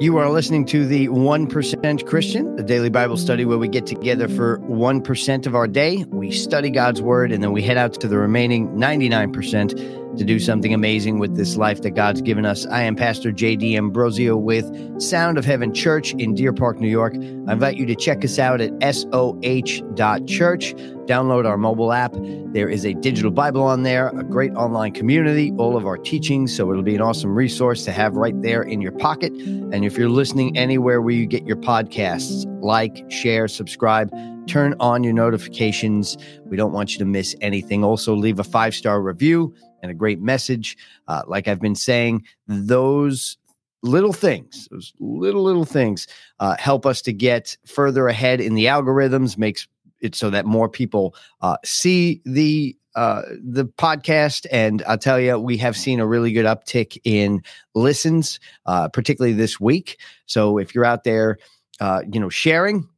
You are listening to the 1% Christian, the daily Bible study where we get together for 1% of our day. We study God's word and then we head out to the remaining 99% to do something amazing with this life that God's given us. I am Pastor Jay D'Ambrosio with Sound of Heaven Church in Deer Park, New York. I invite you to check us out at soh.church. Download our mobile app. There is a digital Bible on there, a great online community, all of our teachings. So it'll be an awesome resource to have right there in your pocket. And if you're listening anywhere where you get your podcasts, like, share, subscribe turn on your notifications. We don't want you to miss anything. Also, leave a five star review and a great message. Uh, like I've been saying, those little things, those little, little things uh, help us to get further ahead in the algorithms, makes it so that more people uh, see the uh, the podcast, and I'll tell you, we have seen a really good uptick in listens, uh, particularly this week. So if you're out there, uh, you know, sharing,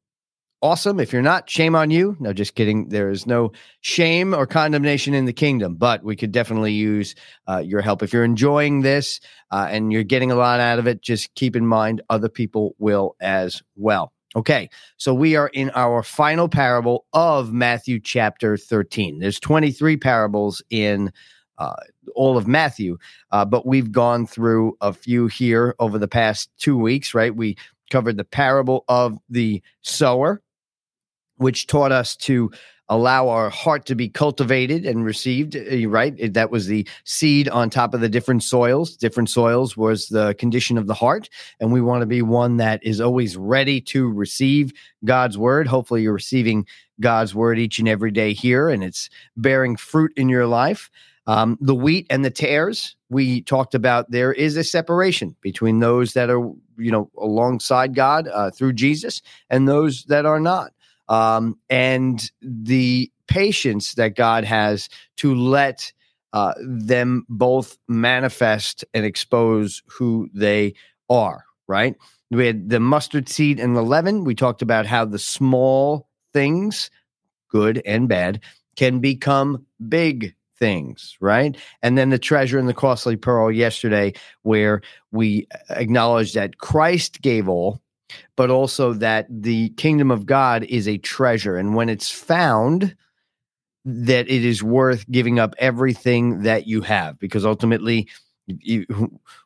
awesome. If you're not, shame on you. No, just kidding. There is no shame or condemnation in the kingdom, but we could definitely use uh, your help. If you're enjoying this uh, and you're getting a lot out of it, just keep in mind other people will as well. Okay, so we are in our final parable of Matthew chapter 13. There's 23 parables in uh, all of Matthew, uh, but we've gone through a few here over the past two weeks, right? We covered the parable of the sower, which taught us to allow our heart to be cultivated and received uh, right that was the seed on top of the different soils. Different soils was the condition of the heart and we want to be one that is always ready to receive god's word. Hopefully you're receiving god's word each and every day here and it's bearing fruit in your life. Um, the wheat and the tares we talked about there is a separation between those that are you know alongside god uh, through jesus and those that are not um, and the patience that God has to let uh, them both manifest and expose who they are, right? We had the mustard seed and the leaven. We talked about how the small things, good and bad, can become big things, right? And then the treasure and the costly pearl yesterday, where we acknowledged that Christ gave all, but also that the kingdom of God is a treasure. And when it's found, that it is worth giving up everything that you have because ultimately you,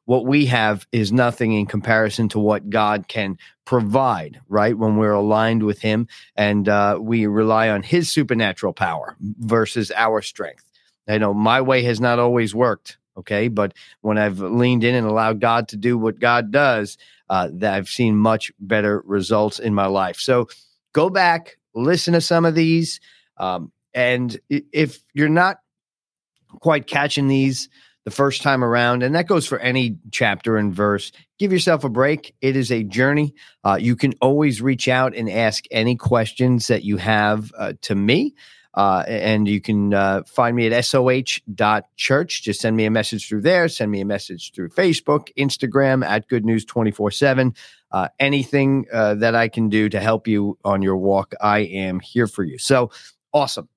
what we have is nothing in comparison to what God can provide, right? When we're aligned with Him and uh, we rely on His supernatural power versus our strength. I know my way has not always worked, okay? But when I've leaned in and allowed God to do what God does, uh, that I've seen much better results in my life. So go back, listen to some of these. Um, and if you're not quite catching these the first time around, and that goes for any chapter and verse, give yourself a break. It is a journey. Uh, you can always reach out and ask any questions that you have uh, to me. Uh, and you can uh, find me at soh.church. Just send me a message through there. Send me a message through Facebook, Instagram at Good News 24 7. Uh, anything uh, that I can do to help you on your walk, I am here for you. So awesome.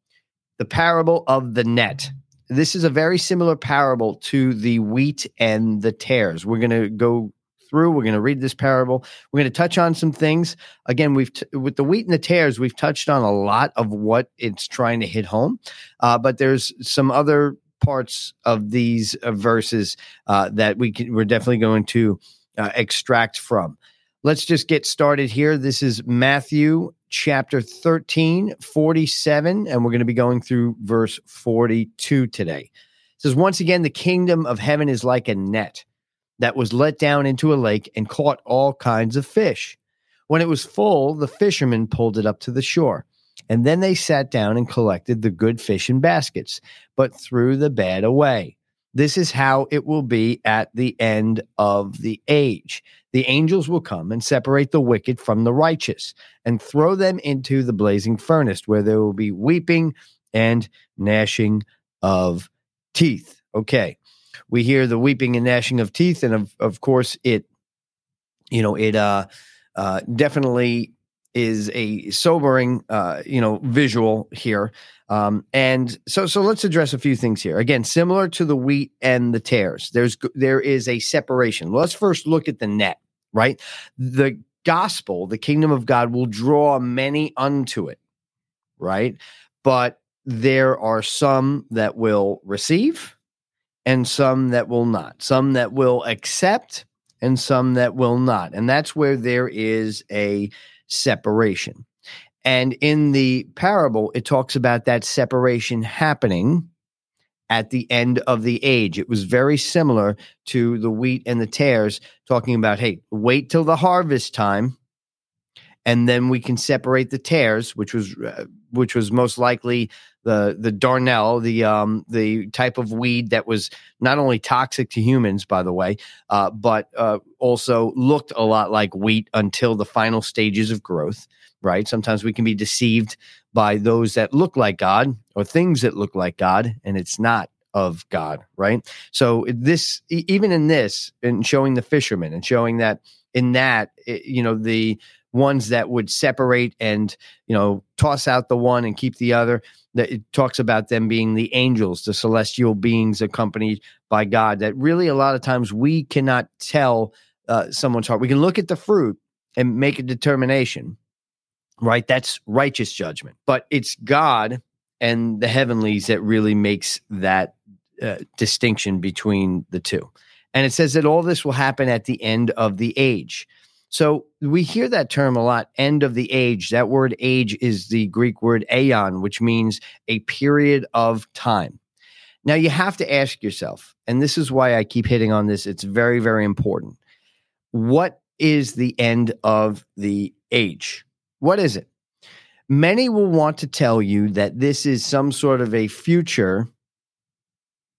The parable of the net. This is a very similar parable to the wheat and the tares. We're going to go through. We're going to read this parable. We're going to touch on some things. Again, we've t- with the wheat and the tares, we've touched on a lot of what it's trying to hit home, uh, but there's some other parts of these uh, verses uh, that we can, we're definitely going to uh, extract from. Let's just get started here. This is Matthew chapter 13, 47, and we're going to be going through verse 42 today. It says, Once again, the kingdom of heaven is like a net that was let down into a lake and caught all kinds of fish. When it was full, the fishermen pulled it up to the shore. And then they sat down and collected the good fish in baskets, but threw the bad away. This is how it will be at the end of the age. The angels will come and separate the wicked from the righteous and throw them into the blazing furnace, where there will be weeping and gnashing of teeth. Okay we hear the weeping and gnashing of teeth, and of of course it, you know, it uh, uh, definitely is a sobering, uh, you know, visual here. Um, and so, so let's address a few things here. Again, similar to the wheat and the tares, there's there is a separation. Let's first look at the net. right? The gospel, the kingdom of God, will draw many unto it, right? But there are some that will receive and some that will not, some that will accept and some that will not. And that's where there is a separation. And in the parable, it talks about that separation happening at the end of the age. It was very similar to the wheat and the tares, talking about, hey, wait till the harvest time, and then we can separate the tares, which was uh, which was most likely the the darnel, the um the type of weed that was not only toxic to humans, by the way, uh, but uh, also looked a lot like wheat until the final stages of growth. Right? Sometimes we can be deceived by those that look like God or things that look like God, and it's not of God, right? So this, even in this, in showing the fishermen and showing that in that, you know, the ones that would separate and you know toss out the one and keep the other. That it talks about them being the angels, the celestial beings accompanied by God. That really, a lot of times, we cannot tell uh, someone's heart. We can look at the fruit and make a determination right? That's righteous judgment. But it's God and the heavenlies that really makes that uh, distinction between the two. And it says that all this will happen at the end of the age. So we hear that term a lot, end of the age. That word age is the Greek word aeon, which means a period of time. Now you have to ask yourself, and this is why I keep hitting on this, it's very, very important. What is the end of the age? What is it? Many will want to tell you that this is some sort of a future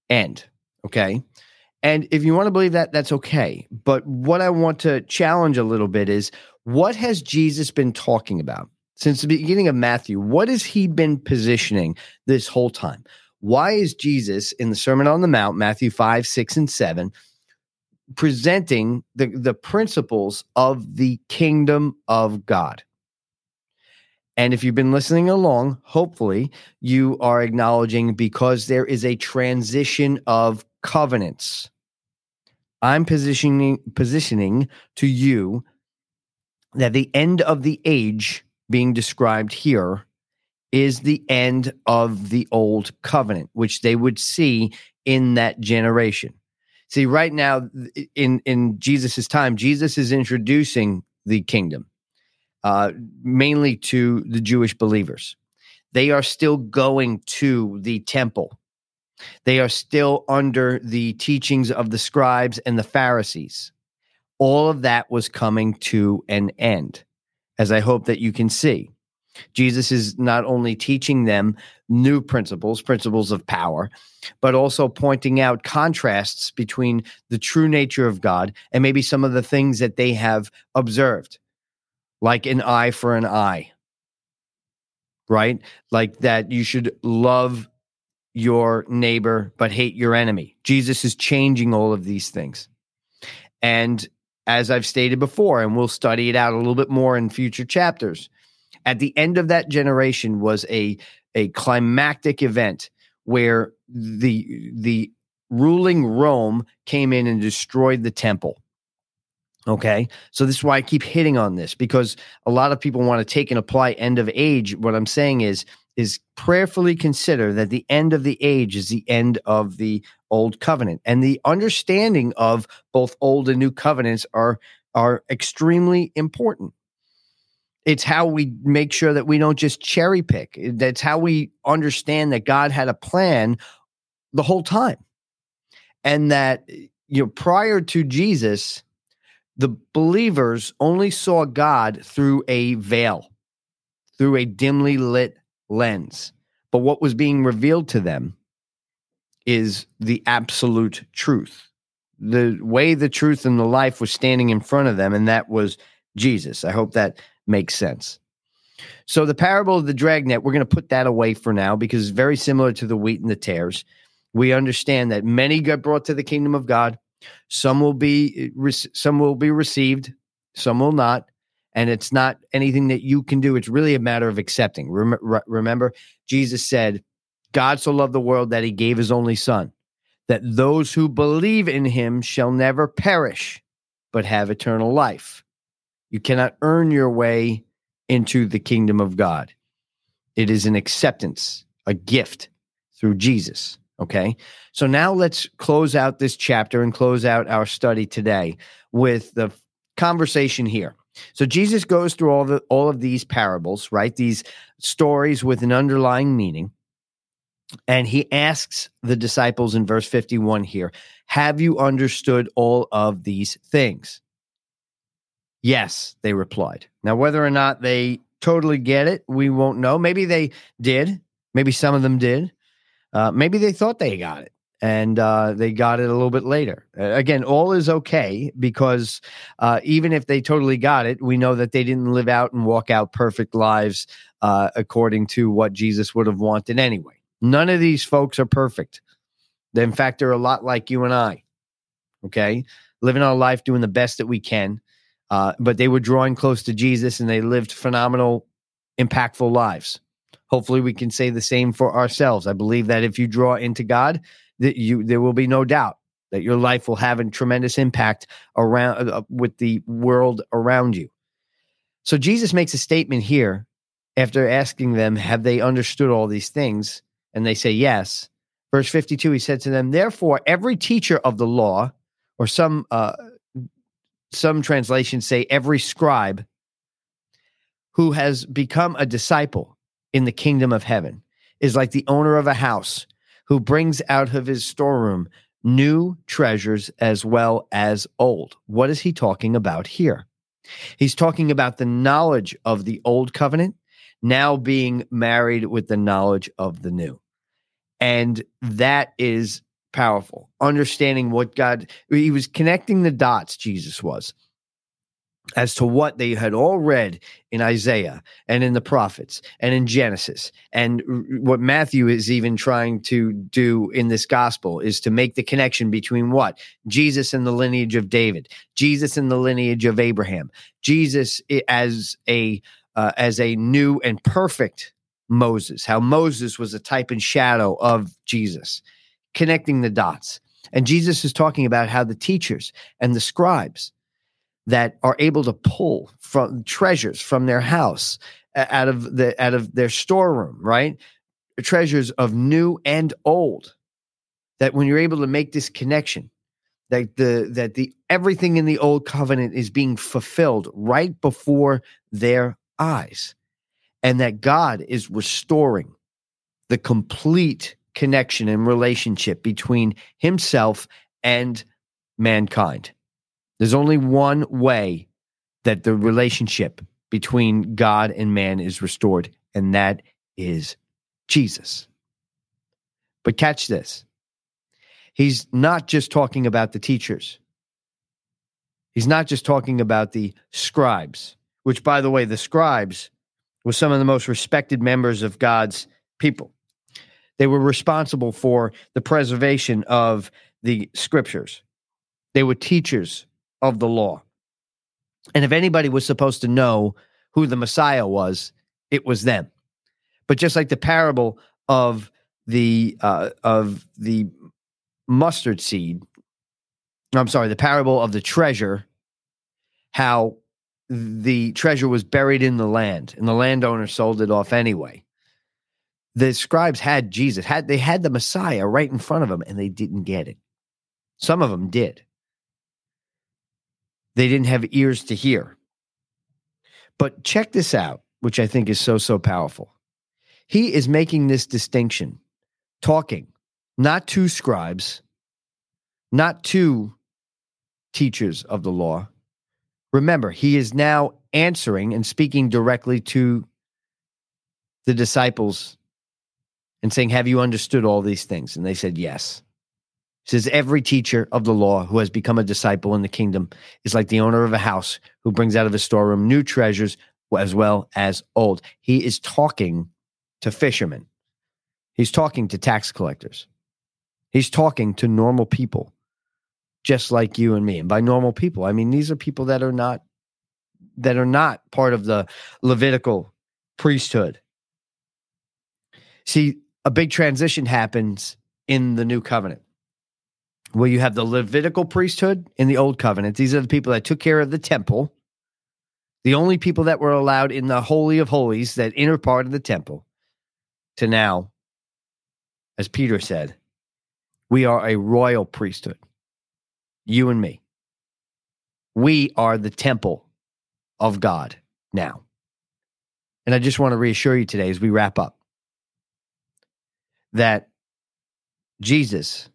end. Okay. And if you want to believe that, that's okay. But what I want to challenge a little bit is what has Jesus been talking about since the beginning of Matthew? What has he been positioning this whole time? Why is Jesus in the Sermon on the Mount, Matthew 5, 6, and 7, presenting the, the principles of the kingdom of God? And if you've been listening along, hopefully you are acknowledging because there is a transition of covenants. I'm positioning positioning to you that the end of the age being described here is the end of the old covenant, which they would see in that generation. See, right now in in Jesus's time, Jesus is introducing the kingdom uh, mainly to the Jewish believers. They are still going to the temple. They are still under the teachings of the scribes and the Pharisees. All of that was coming to an end, as I hope that you can see. Jesus is not only teaching them new principles, principles of power, but also pointing out contrasts between the true nature of God and maybe some of the things that they have observed like an eye for an eye, right? Like that you should love your neighbor but hate your enemy. Jesus is changing all of these things. And as I've stated before, and we'll study it out a little bit more in future chapters, at the end of that generation was a, a climactic event where the the ruling Rome came in and destroyed the temple. Okay. So this is why I keep hitting on this because a lot of people want to take and apply end of age. What I'm saying is, is prayerfully consider that the end of the age is the end of the old covenant. And the understanding of both old and new covenants are are extremely important. It's how we make sure that we don't just cherry pick. That's how we understand that God had a plan the whole time. And that you know prior to Jesus, the believers only saw God through a veil, through a dimly lit lens. But what was being revealed to them is the absolute truth. The way the truth and the life was standing in front of them, and that was Jesus. I hope that makes sense. So, the parable of the dragnet, we're going to put that away for now because it's very similar to the wheat and the tares. We understand that many got brought to the kingdom of God, some will be eh, some will be received, some will not, and it's not anything that you can do. It's really a matter of accepting. Remember, Jesus said, "God so loved the world that He gave His only Son, that those who believe in Him shall never perish, but have eternal life. You cannot earn your way into the kingdom of God. It is an acceptance, a gift through Jesus. Okay. So now let's close out this chapter and close out our study today with the conversation here. So Jesus goes through all the all of these parables, right? These stories with an underlying meaning. And he asks the disciples in verse 51 here, have you understood all of these things? Yes, they replied. Now, whether or not they totally get it, we won't know. Maybe they did. Maybe some of them did. Uh, maybe they thought they got it and uh, they got it a little bit later. Again, all is okay because uh, even if they totally got it, we know that they didn't live out and walk out perfect lives uh, according to what Jesus would have wanted anyway. None of these folks are perfect. In fact, they're a lot like you and I. Okay, living our life, doing the best that we can. Uh, but they were drawing close to Jesus and they lived phenomenal, impactful lives. Hopefully, we can say the same for ourselves. I believe that if you draw into God, that you there will be no doubt that your life will have a tremendous impact around uh, with the world around you. So Jesus makes a statement here after asking them, "Have they understood all these things?" And they say yes. Verse 52, he said to them, Therefore, every teacher of the law, or some uh, some translations say every scribe who has become a disciple in the kingdom of heaven is like the owner of a house who brings out of his storeroom new treasures as well as old. What is he talking about here? He's talking about the knowledge of the old covenant now being married with the knowledge of the new. And that is powerful. Understanding what God, he was connecting the dots, Jesus was, as to what they had all read in Isaiah and in the prophets and in Genesis. And what Matthew is even trying to do in this gospel is to make the connection between what? Jesus and the lineage of David, Jesus and the lineage of Abraham, Jesus as a uh, as a new and perfect Moses, how Moses was a type and shadow of Jesus, connecting the dots. And Jesus is talking about how the teachers and the scribes that are able to pull from treasures from their house out of the out of their storeroom, right? Treasures of new and old. That when you're able to make this connection, that the that the everything in the old covenant is being fulfilled right before their eyes and that God is restoring the complete connection and relationship between himself and mankind. There's only one way that the relationship between God and man is restored, and that is Jesus. But catch this he's not just talking about the teachers, he's not just talking about the scribes, which, by the way, the scribes were some of the most respected members of God's people. They were responsible for the preservation of the scriptures. They were teachers of the law. And if anybody was supposed to know who the Messiah was, it was them. But just like the parable of the uh, of the mustard seed, I'm sorry, the parable of the treasure, how the treasure was buried in the land and the landowner sold it off anyway. The scribes had Jesus, had they had the Messiah right in front of them and they didn't get it. Some of them did. They didn't have ears to hear. But check this out, which I think is so, so powerful. He is making this distinction, talking not to scribes, not to teachers of the law, Remember, he is now answering and speaking directly to the disciples and saying, Have you understood all these things? And they said, Yes. Says, Every teacher of the law who has become a disciple in the kingdom is like the owner of a house who brings out of his storeroom new treasures as well as old. He is talking to fishermen, he's talking to tax collectors, he's talking to normal people just like you and me. And by normal people, I mean these are people that are not that are not part of the Levitical priesthood. See, a big transition happens in the new covenant. Where you have the Levitical priesthood in the old covenant. These are the people that took care of the temple, the only people that were allowed in the Holy of Holies, that inner part of the temple, to now, as Peter said, we are a royal priesthood, you and me. We are the temple of God now. And I just want to reassure you today as we wrap up that Jesus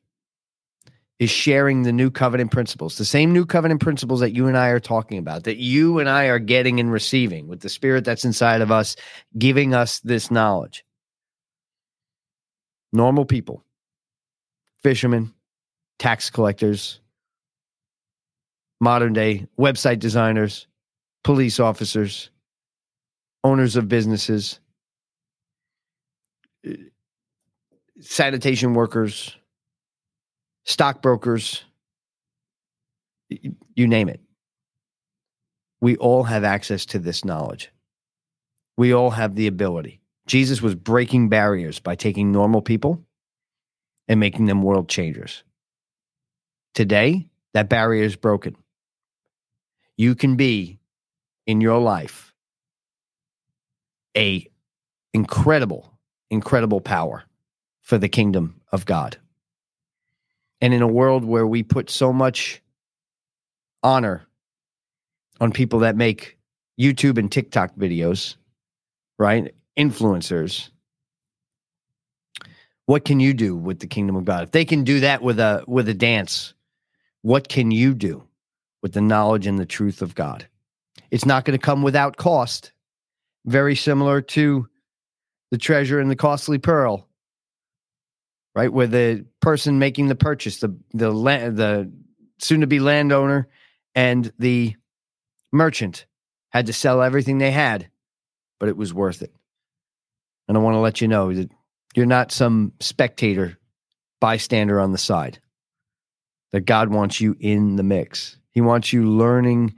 is sharing the new covenant principles, the same new covenant principles that you and I are talking about, that you and I are getting and receiving with the spirit that's inside of us, giving us this knowledge. Normal people, fishermen, tax collectors, modern day website designers, police officers, owners of businesses, uh, sanitation workers, stockbrokers, you name it. We all have access to this knowledge. We all have the ability. Jesus was breaking barriers by taking normal people and making them world changers. Today, that barrier is broken. You can be in your life a incredible incredible power for the kingdom of God. And in a world where we put so much honor on people that make YouTube and TikTok videos, right? Influencers. What can you do with the kingdom of God? If they can do that with a with a dance, what can you do with the knowledge and the truth of God? It's not going to come without cost. Very similar to the treasure and the costly pearl right? Where the person making the purchase, the the the soon to be landowner, and the merchant had to sell everything they had, but it was worth it. And I want to let you know that you're not some spectator, bystander on the side. That God wants you in the mix. He wants you learning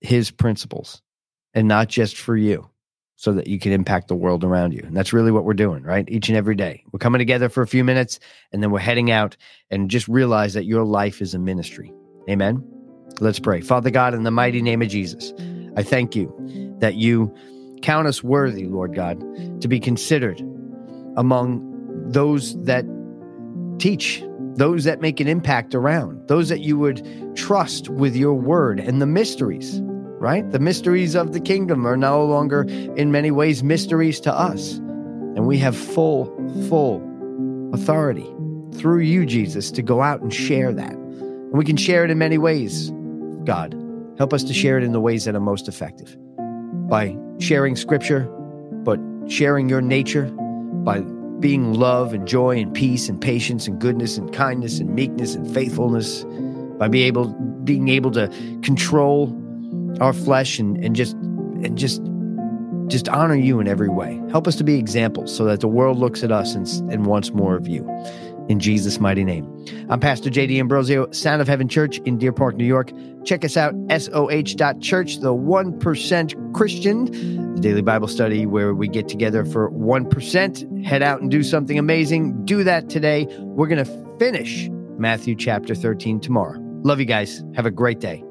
his principles and not just for you so that you can impact the world around you. And that's really what we're doing, right? Each and every day. We're coming together for a few minutes and then we're heading out and just realize that your life is a ministry. Amen. Let's pray. Father God, in the mighty name of Jesus, I thank you that you count us worthy, Lord God, to be considered among those that teach, those that make an impact around, those that you would trust with your word and the mysteries right? The mysteries of the kingdom are no longer, in many ways, mysteries to us. And we have full, full authority through you, Jesus, to go out and share that. And we can share it in many ways, God. Help us to share it in the ways that are most effective by sharing scripture, but sharing your nature, by being love and joy and peace and patience and goodness and kindness and meekness and faithfulness, by being able, being able to control our flesh and, and just and just just honor you in every way. Help us to be examples so that the world looks at us and, and wants more of you. In Jesus' mighty name. I'm Pastor Jay D'Ambrosio, Sound of Heaven Church in Deer Park, New York. Check us out, soh.church, the 1% Christian, the daily Bible study where we get together for 1%, head out and do something amazing. Do that today. We're going to finish Matthew chapter 13 tomorrow. Love you guys. Have a great day.